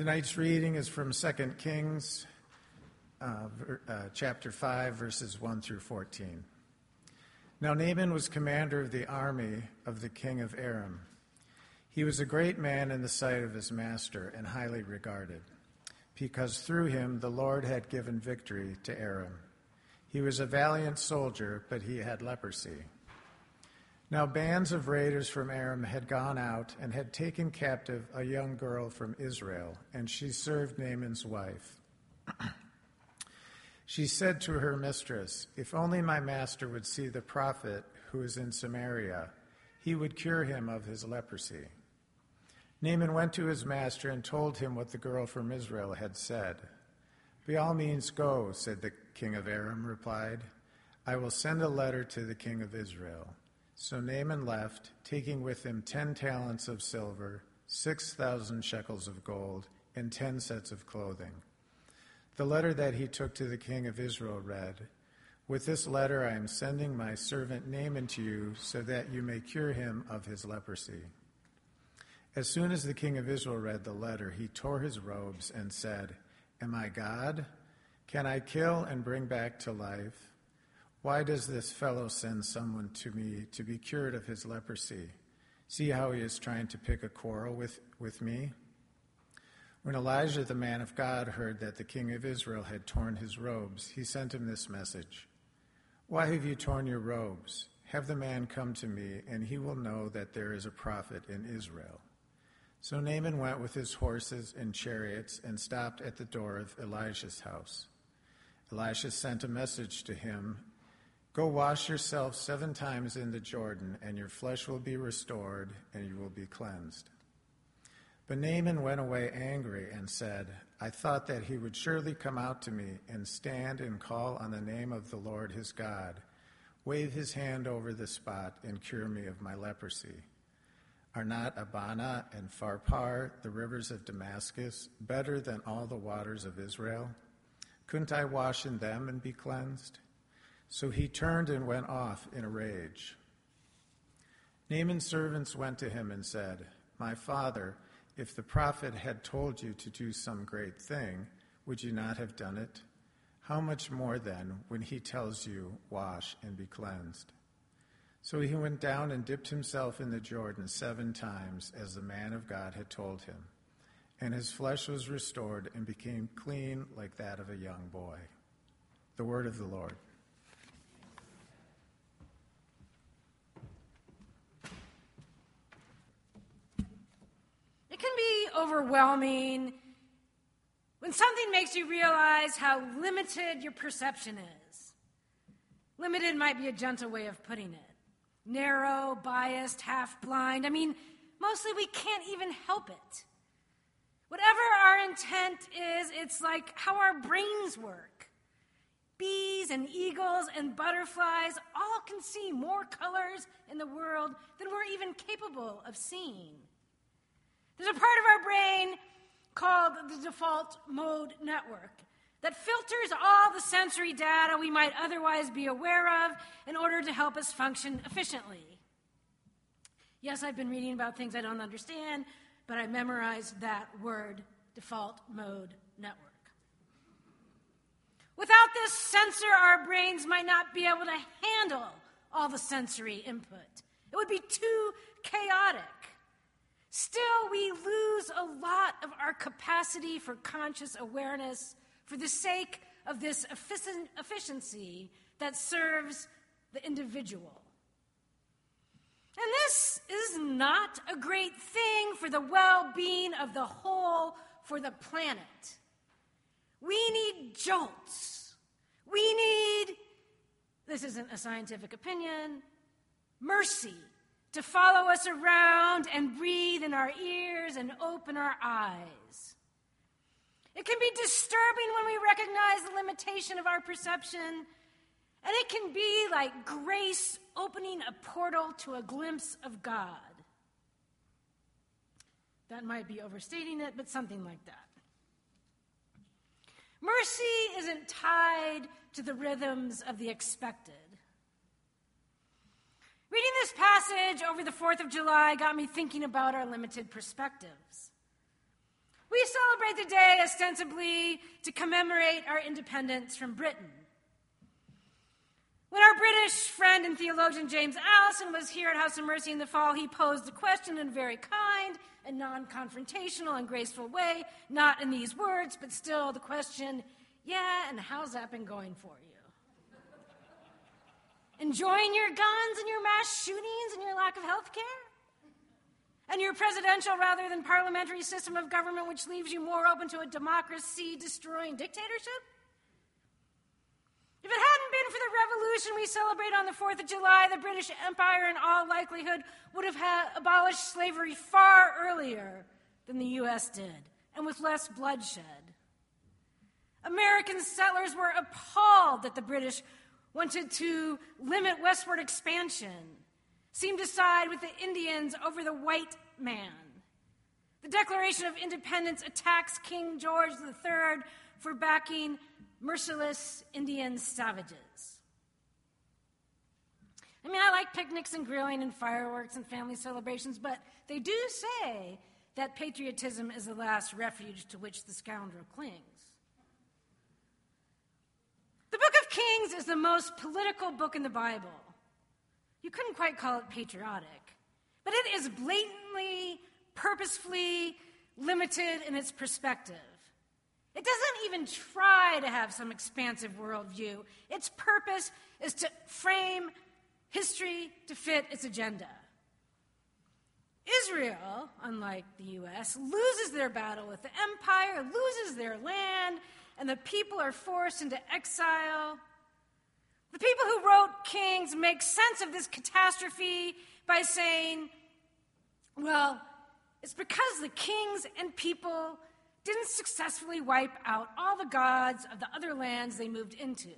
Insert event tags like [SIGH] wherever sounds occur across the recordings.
Tonight's reading is from 2 Kings uh, uh, chapter 5, verses 1 through 14. Now Naaman was commander of the army of the king of Aram. He was a great man in the sight of his master and highly regarded, because through him the Lord had given victory to Aram. He was a valiant soldier, but he had leprosy. Now, bands of raiders from Aram had gone out and had taken captive a young girl from Israel, and she served Naaman's wife. [CLEARS THROAT] she said to her mistress, If only my master would see the prophet who is in Samaria, he would cure him of his leprosy. Naaman went to his master and told him what the girl from Israel had said. By all means, go, said the king of Aram, replied. I will send a letter to the king of Israel. So Naaman left, taking with him ten talents of silver, six thousand shekels of gold, and ten sets of clothing. The letter that he took to the king of Israel read, With this letter I am sending my servant Naaman to you, so that you may cure him of his leprosy. As soon as the king of Israel read the letter, he tore his robes and said, Am I God? Can I kill and bring back to life? Why does this fellow send someone to me to be cured of his leprosy? See how he is trying to pick a quarrel with, with me? When Elijah, the man of God, heard that the king of Israel had torn his robes, he sent him this message Why have you torn your robes? Have the man come to me, and he will know that there is a prophet in Israel. So Naaman went with his horses and chariots and stopped at the door of Elijah's house. Elisha sent a message to him Go wash yourself seven times in the Jordan, and your flesh will be restored, and you will be cleansed. But Naaman went away angry and said, I thought that he would surely come out to me and stand and call on the name of the Lord his God, wave his hand over the spot, and cure me of my leprosy. Are not Abana and Pharpar, the rivers of Damascus, better than all the waters of Israel? Couldn't I wash in them and be cleansed? So he turned and went off in a rage. Naaman's servants went to him and said, My father, if the prophet had told you to do some great thing, would you not have done it? How much more then when he tells you, Wash and be cleansed? So he went down and dipped himself in the Jordan seven times, as the man of God had told him. And his flesh was restored and became clean like that of a young boy. The word of the Lord. can be overwhelming when something makes you realize how limited your perception is. Limited might be a gentle way of putting it. Narrow, biased, half blind. I mean, mostly we can't even help it. Whatever our intent is, it's like how our brains work. Bees and eagles and butterflies all can see more colors in the world than we're even capable of seeing. There's a part of our brain called the default mode network that filters all the sensory data we might otherwise be aware of in order to help us function efficiently. Yes, I've been reading about things I don't understand, but I memorized that word default mode network. Without this sensor, our brains might not be able to handle all the sensory input. It would be too chaotic. Still, we lose a lot of our capacity for conscious awareness for the sake of this efficiency that serves the individual. And this is not a great thing for the well being of the whole, for the planet. We need jolts. We need, this isn't a scientific opinion, mercy to follow us around and breathe in our ears and open our eyes. It can be disturbing when we recognize the limitation of our perception, and it can be like grace opening a portal to a glimpse of God. That might be overstating it, but something like that. Mercy isn't tied to the rhythms of the expected. Reading this passage over the 4th of July got me thinking about our limited perspectives. We celebrate the day ostensibly to commemorate our independence from Britain. When our British friend and theologian James Alison was here at House of Mercy in the fall, he posed the question in a very kind and non confrontational and graceful way, not in these words, but still the question yeah, and how's that been going for you? Enjoying your guns and your mass shootings and your lack of health care? And your presidential rather than parliamentary system of government, which leaves you more open to a democracy destroying dictatorship? If it hadn't been for the revolution we celebrate on the 4th of July, the British Empire, in all likelihood, would have abolished slavery far earlier than the U.S. did, and with less bloodshed. American settlers were appalled that the British wanted to limit westward expansion, seemed to side with the Indians over the white man. The Declaration of Independence attacks King George III for backing merciless Indian savages. I mean, I like picnics and grilling and fireworks and family celebrations, but they do say that patriotism is the last refuge to which the scoundrel clings. The Book of Kings is the most political book in the Bible. You couldn't quite call it patriotic, but it is blatantly, purposefully limited in its perspective. It doesn't even try to have some expansive worldview. Its purpose is to frame history to fit its agenda. Israel, unlike the U.S., loses their battle with the empire, loses their land, and the people are forced into exile. The people who wrote Kings make sense of this catastrophe by saying, well, it's because the kings and people didn't successfully wipe out all the gods of the other lands they moved into.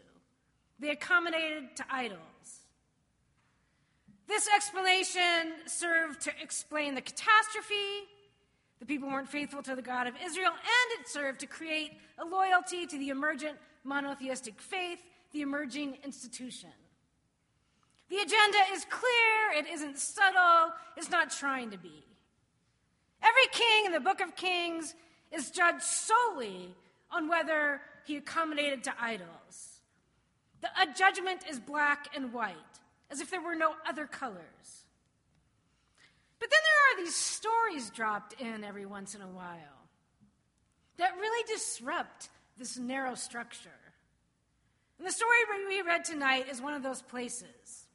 They accommodated to idols. This explanation served to explain the catastrophe. The people weren't faithful to the God of Israel, and it served to create a loyalty to the emergent monotheistic faith, the emerging institution. The agenda is clear, it isn't subtle, it's not trying to be. Every king in the book of Kings is judged solely on whether he accommodated to idols. The judgment is black and white, as if there were no other colors. But then there are these stories dropped in every once in a while that really disrupt this narrow structure. And the story we read tonight is one of those places.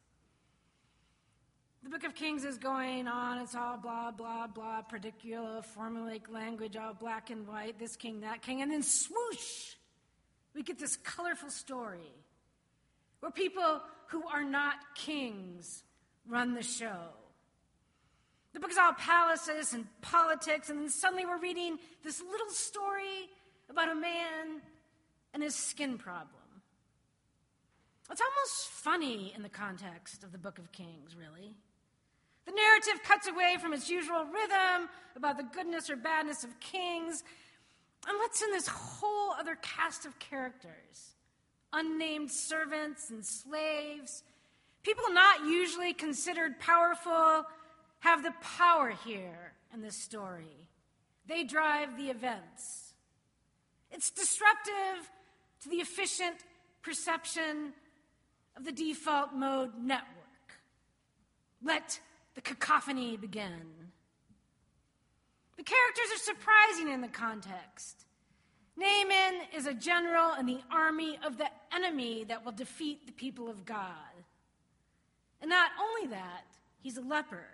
The book of Kings is going on. It's all blah, blah, blah, particular, formulaic language, all black and white, this king, that king. And then swoosh, we get this colorful story where people who are not kings run the show. The book is all palaces and politics, and then suddenly we're reading this little story about a man and his skin problem. It's almost funny in the context of the book of Kings, really. The narrative cuts away from its usual rhythm about the goodness or badness of kings and lets in this whole other cast of characters unnamed servants and slaves. People not usually considered powerful have the power here in this story. They drive the events. It's disruptive to the efficient perception of the default mode network. Let the cacophony begin. The characters are surprising in the context. Naaman is a general in the army of the enemy that will defeat the people of God. And not only that, he's a leper,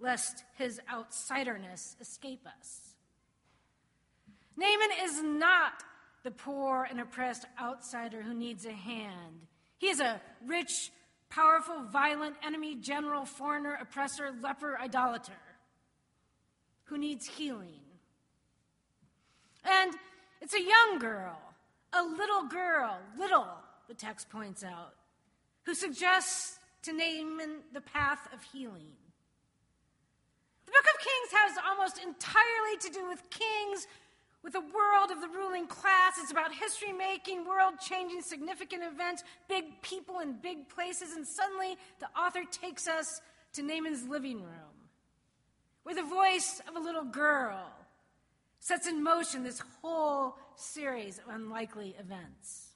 lest his outsiderness escape us. Naaman is not the poor and oppressed outsider who needs a hand. He is a rich, powerful, violent enemy, general, foreigner, oppressor, leper, idolater who needs healing. And it's a young girl, a little girl, little, the text points out, who suggests to Naaman the path of healing. The book of Kings has almost entirely to do with kings with the world of the ruling class. It's about history making, world changing, significant events, big people in big places. And suddenly the author takes us to Naaman's living room, where the voice of a little girl sets in motion this whole series of unlikely events.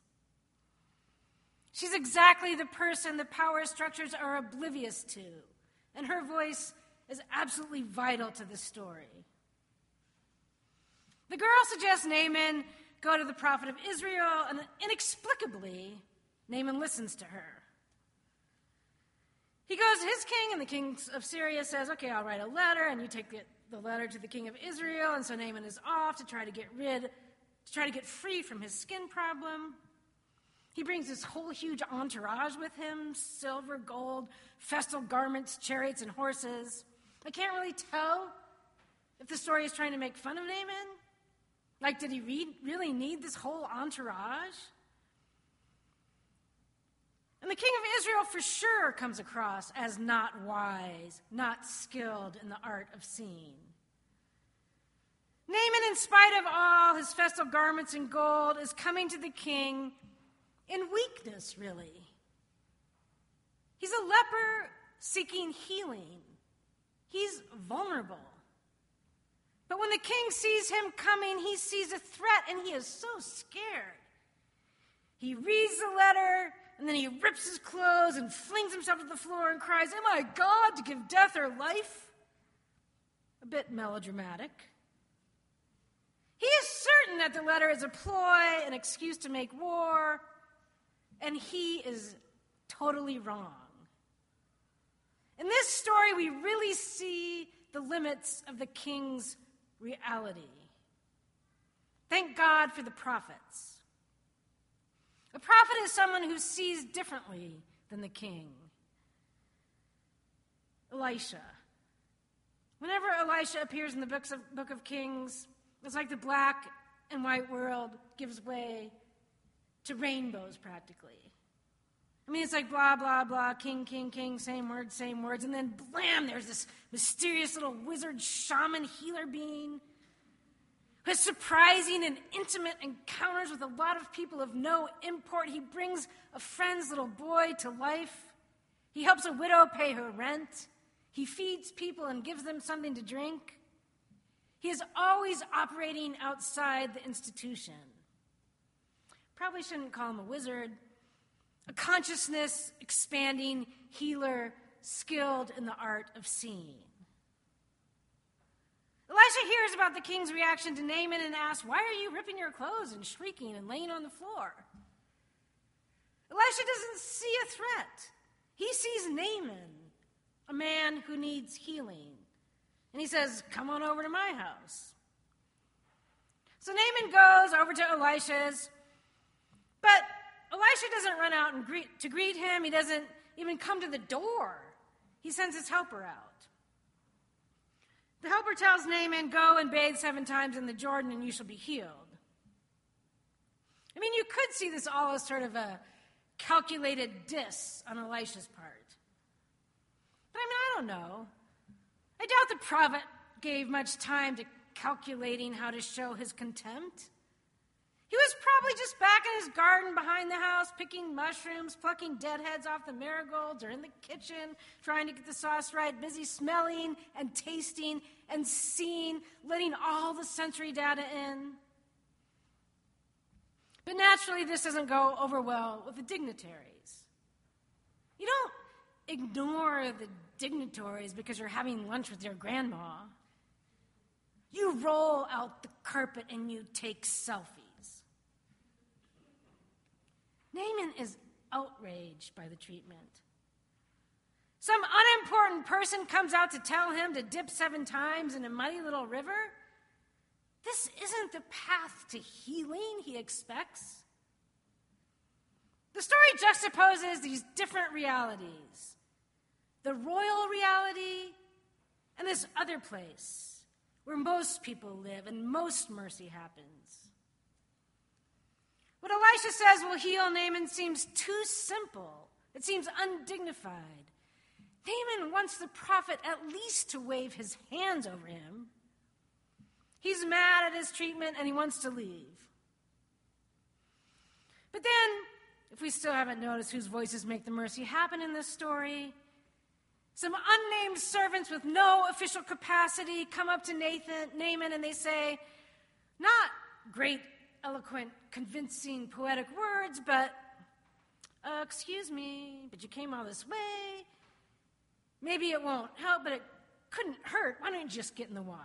She's exactly the person the power structures are oblivious to, and her voice is absolutely vital to the story. The girl suggests Naaman go to the prophet of Israel, and inexplicably, Naaman listens to her. He goes to his king, and the king of Syria says, Okay, I'll write a letter, and you take the, the letter to the king of Israel. And so Naaman is off to try to get rid, to try to get free from his skin problem. He brings this whole huge entourage with him silver, gold, festal garments, chariots, and horses. I can't really tell if the story is trying to make fun of Naaman. Like, did he really need this whole entourage? And the king of Israel for sure comes across as not wise, not skilled in the art of seeing. Naaman, in spite of all his festal garments and gold, is coming to the king in weakness, really. He's a leper seeking healing, he's vulnerable. But when the king sees him coming, he sees a threat and he is so scared. He reads the letter and then he rips his clothes and flings himself to the floor and cries, Am I God to give death or life? A bit melodramatic. He is certain that the letter is a ploy, an excuse to make war, and he is totally wrong. In this story, we really see the limits of the king's reality. Thank God for the prophets. A prophet is someone who sees differently than the king. Elisha. Whenever Elisha appears in the books of, book of Kings, it's like the black and white world gives way to rainbows practically. I mean, it's like blah, blah, blah, king, king, king, same words, same words. And then blam, there's this mysterious little wizard shaman healer being who has surprising and intimate encounters with a lot of people of no import. He brings a friend's little boy to life. He helps a widow pay her rent. He feeds people and gives them something to drink. He is always operating outside the institution. Probably shouldn't call him a wizard. A consciousness expanding healer skilled in the art of seeing. Elisha hears about the king's reaction to Naaman and asks, Why are you ripping your clothes and shrieking and laying on the floor? Elisha doesn't see a threat. He sees Naaman, a man who needs healing. And he says, Come on over to my house. So Naaman goes over to Elisha's but Elisha doesn't run out and greet, to greet him. He doesn't even come to the door. He sends his helper out. The helper tells Naaman, Go and bathe seven times in the Jordan, and you shall be healed. I mean, you could see this all as sort of a calculated diss on Elisha's part. But I mean, I don't know. I doubt the prophet gave much time to calculating how to show his contempt. He was probably just back in his garden behind the house, picking mushrooms, plucking deadheads off the marigolds, or in the kitchen, trying to get the sauce right, busy smelling and tasting and seeing, letting all the sensory data in. But naturally, this doesn't go over well with the dignitaries. You don't ignore the dignitaries because you're having lunch with your grandma. You roll out the carpet and you take selfies. Naaman is outraged by the treatment. Some unimportant person comes out to tell him to dip seven times in a muddy little river. This isn't the path to healing he expects. The story juxtaposes these different realities the royal reality and this other place where most people live and most mercy happens. What Elisha says will heal Naaman seems too simple. It seems undignified. Naaman wants the prophet at least to wave his hands over him. He's mad at his treatment and he wants to leave. But then, if we still haven't noticed whose voices make the mercy happen in this story, some unnamed servants with no official capacity come up to Nathan, Naaman and they say, Not great, eloquent, convincing, poetic words, but uh, excuse me, but you came all this way. Maybe it won't help, but it couldn't hurt. Why don't you just get in the water?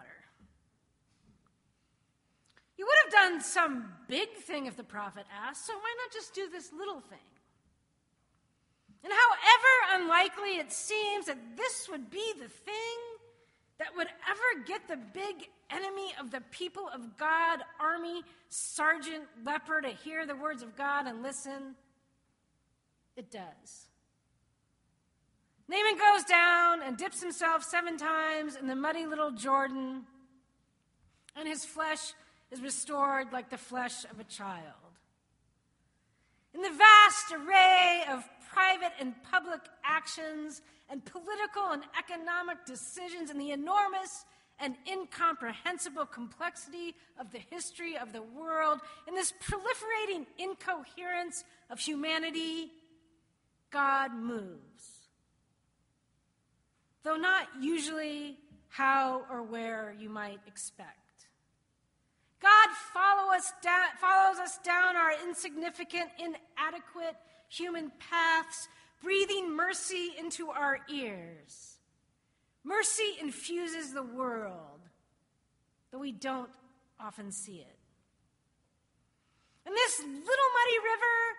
You would have done some big thing if the prophet asked, so why not just do this little thing? And however unlikely it seems that this would be the thing that would ever get the big enemy of the people of God, army sergeant leper, to hear the words of God and listen, it does. Naaman goes down and dips himself seven times in the muddy little Jordan, and his flesh is restored like the flesh of a child. In the vast array of private and public actions and political and economic decisions and the enormous and incomprehensible complexity of the history of the world, in this proliferating incoherence of humanity, God moves. Though not usually how or where you might expect. God follow us down, follows us down our insignificant, inadequate human paths, breathing mercy into our ears. Mercy infuses the world, though we don't often see it. In this little muddy river,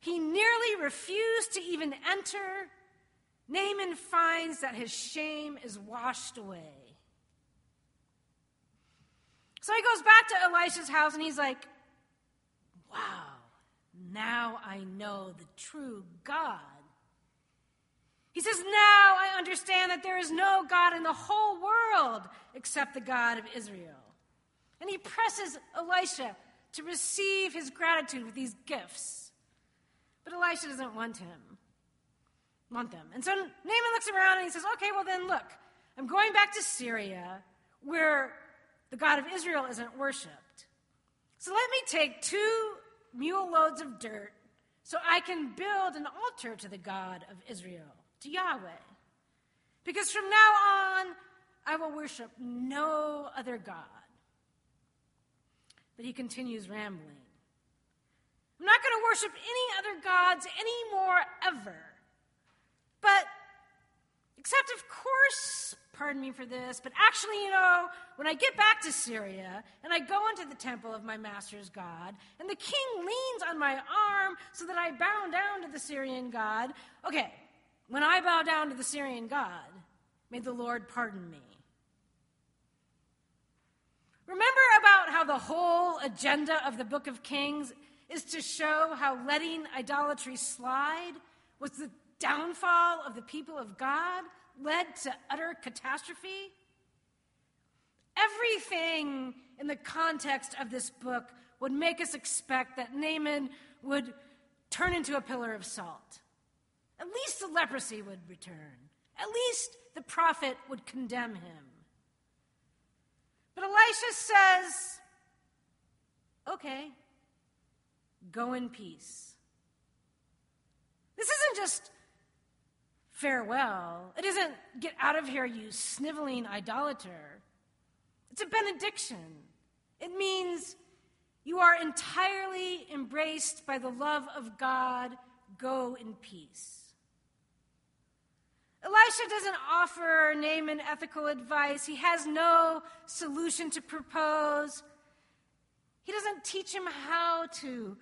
he nearly refused to even enter. Naaman finds that his shame is washed away. So he goes back to Elisha's house and he's like, wow, now I know the true God. He says, Now I understand that there is no God in the whole world except the God of Israel. And he presses Elisha to receive his gratitude with these gifts. But Elisha doesn't want him, want them. And so Naaman looks around and he says, Okay, well then look, I'm going back to Syria where the God of Israel isn't worshiped. So let me take two mule loads of dirt so I can build an altar to the God of Israel, to Yahweh. Because from now on, I will worship no other God. But he continues rambling. I'm not going to worship any other gods anymore, ever. But, except, of course, pardon me for this, but actually, you know, when I get back to Syria and I go into the temple of my master's God, and the king leans on my arm so that I bow down to the Syrian God, okay, when I bow down to the Syrian God, may the Lord pardon me. Remember about how the whole agenda of the book of Kings is to show how letting idolatry slide was the downfall of the people of God? led to utter catastrophe? Everything in the context of this book would make us expect that Naaman would turn into a pillar of salt. At least the leprosy would return. At least the prophet would condemn him. But Elisha says, okay, go in peace. This isn't just farewell. It isn't get out of here, you sniveling idolater. It's a benediction. It means you are entirely embraced by the love of God. Go in peace. Elisha doesn't offer Naaman ethical advice. He has no solution to propose. He doesn't teach him how to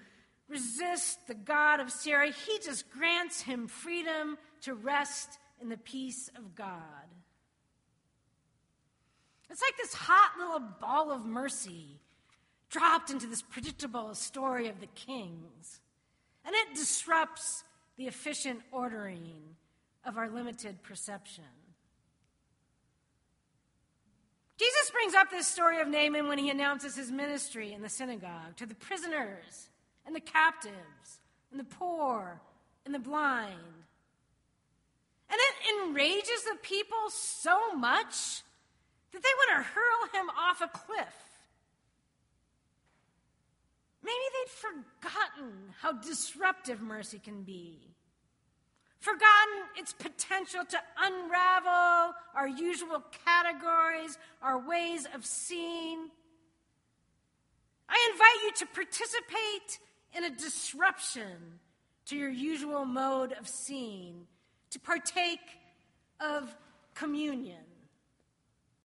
resist the God of Syria. He just grants him freedom to rest in the peace of God. It's like this hot little ball of mercy dropped into this predictable story of the kings, and it disrupts the efficient ordering of our limited perception. Jesus brings up this story of Naaman when he announces his ministry in the synagogue to the prisoners and the captives and the poor and the blind. And it enrages the people so much that they want to hurl him off a cliff. Maybe they'd forgotten how disruptive mercy can be, forgotten its potential to unravel our usual categories, our ways of seeing. I invite you to participate in a disruption to your usual mode of seeing, to partake of communion.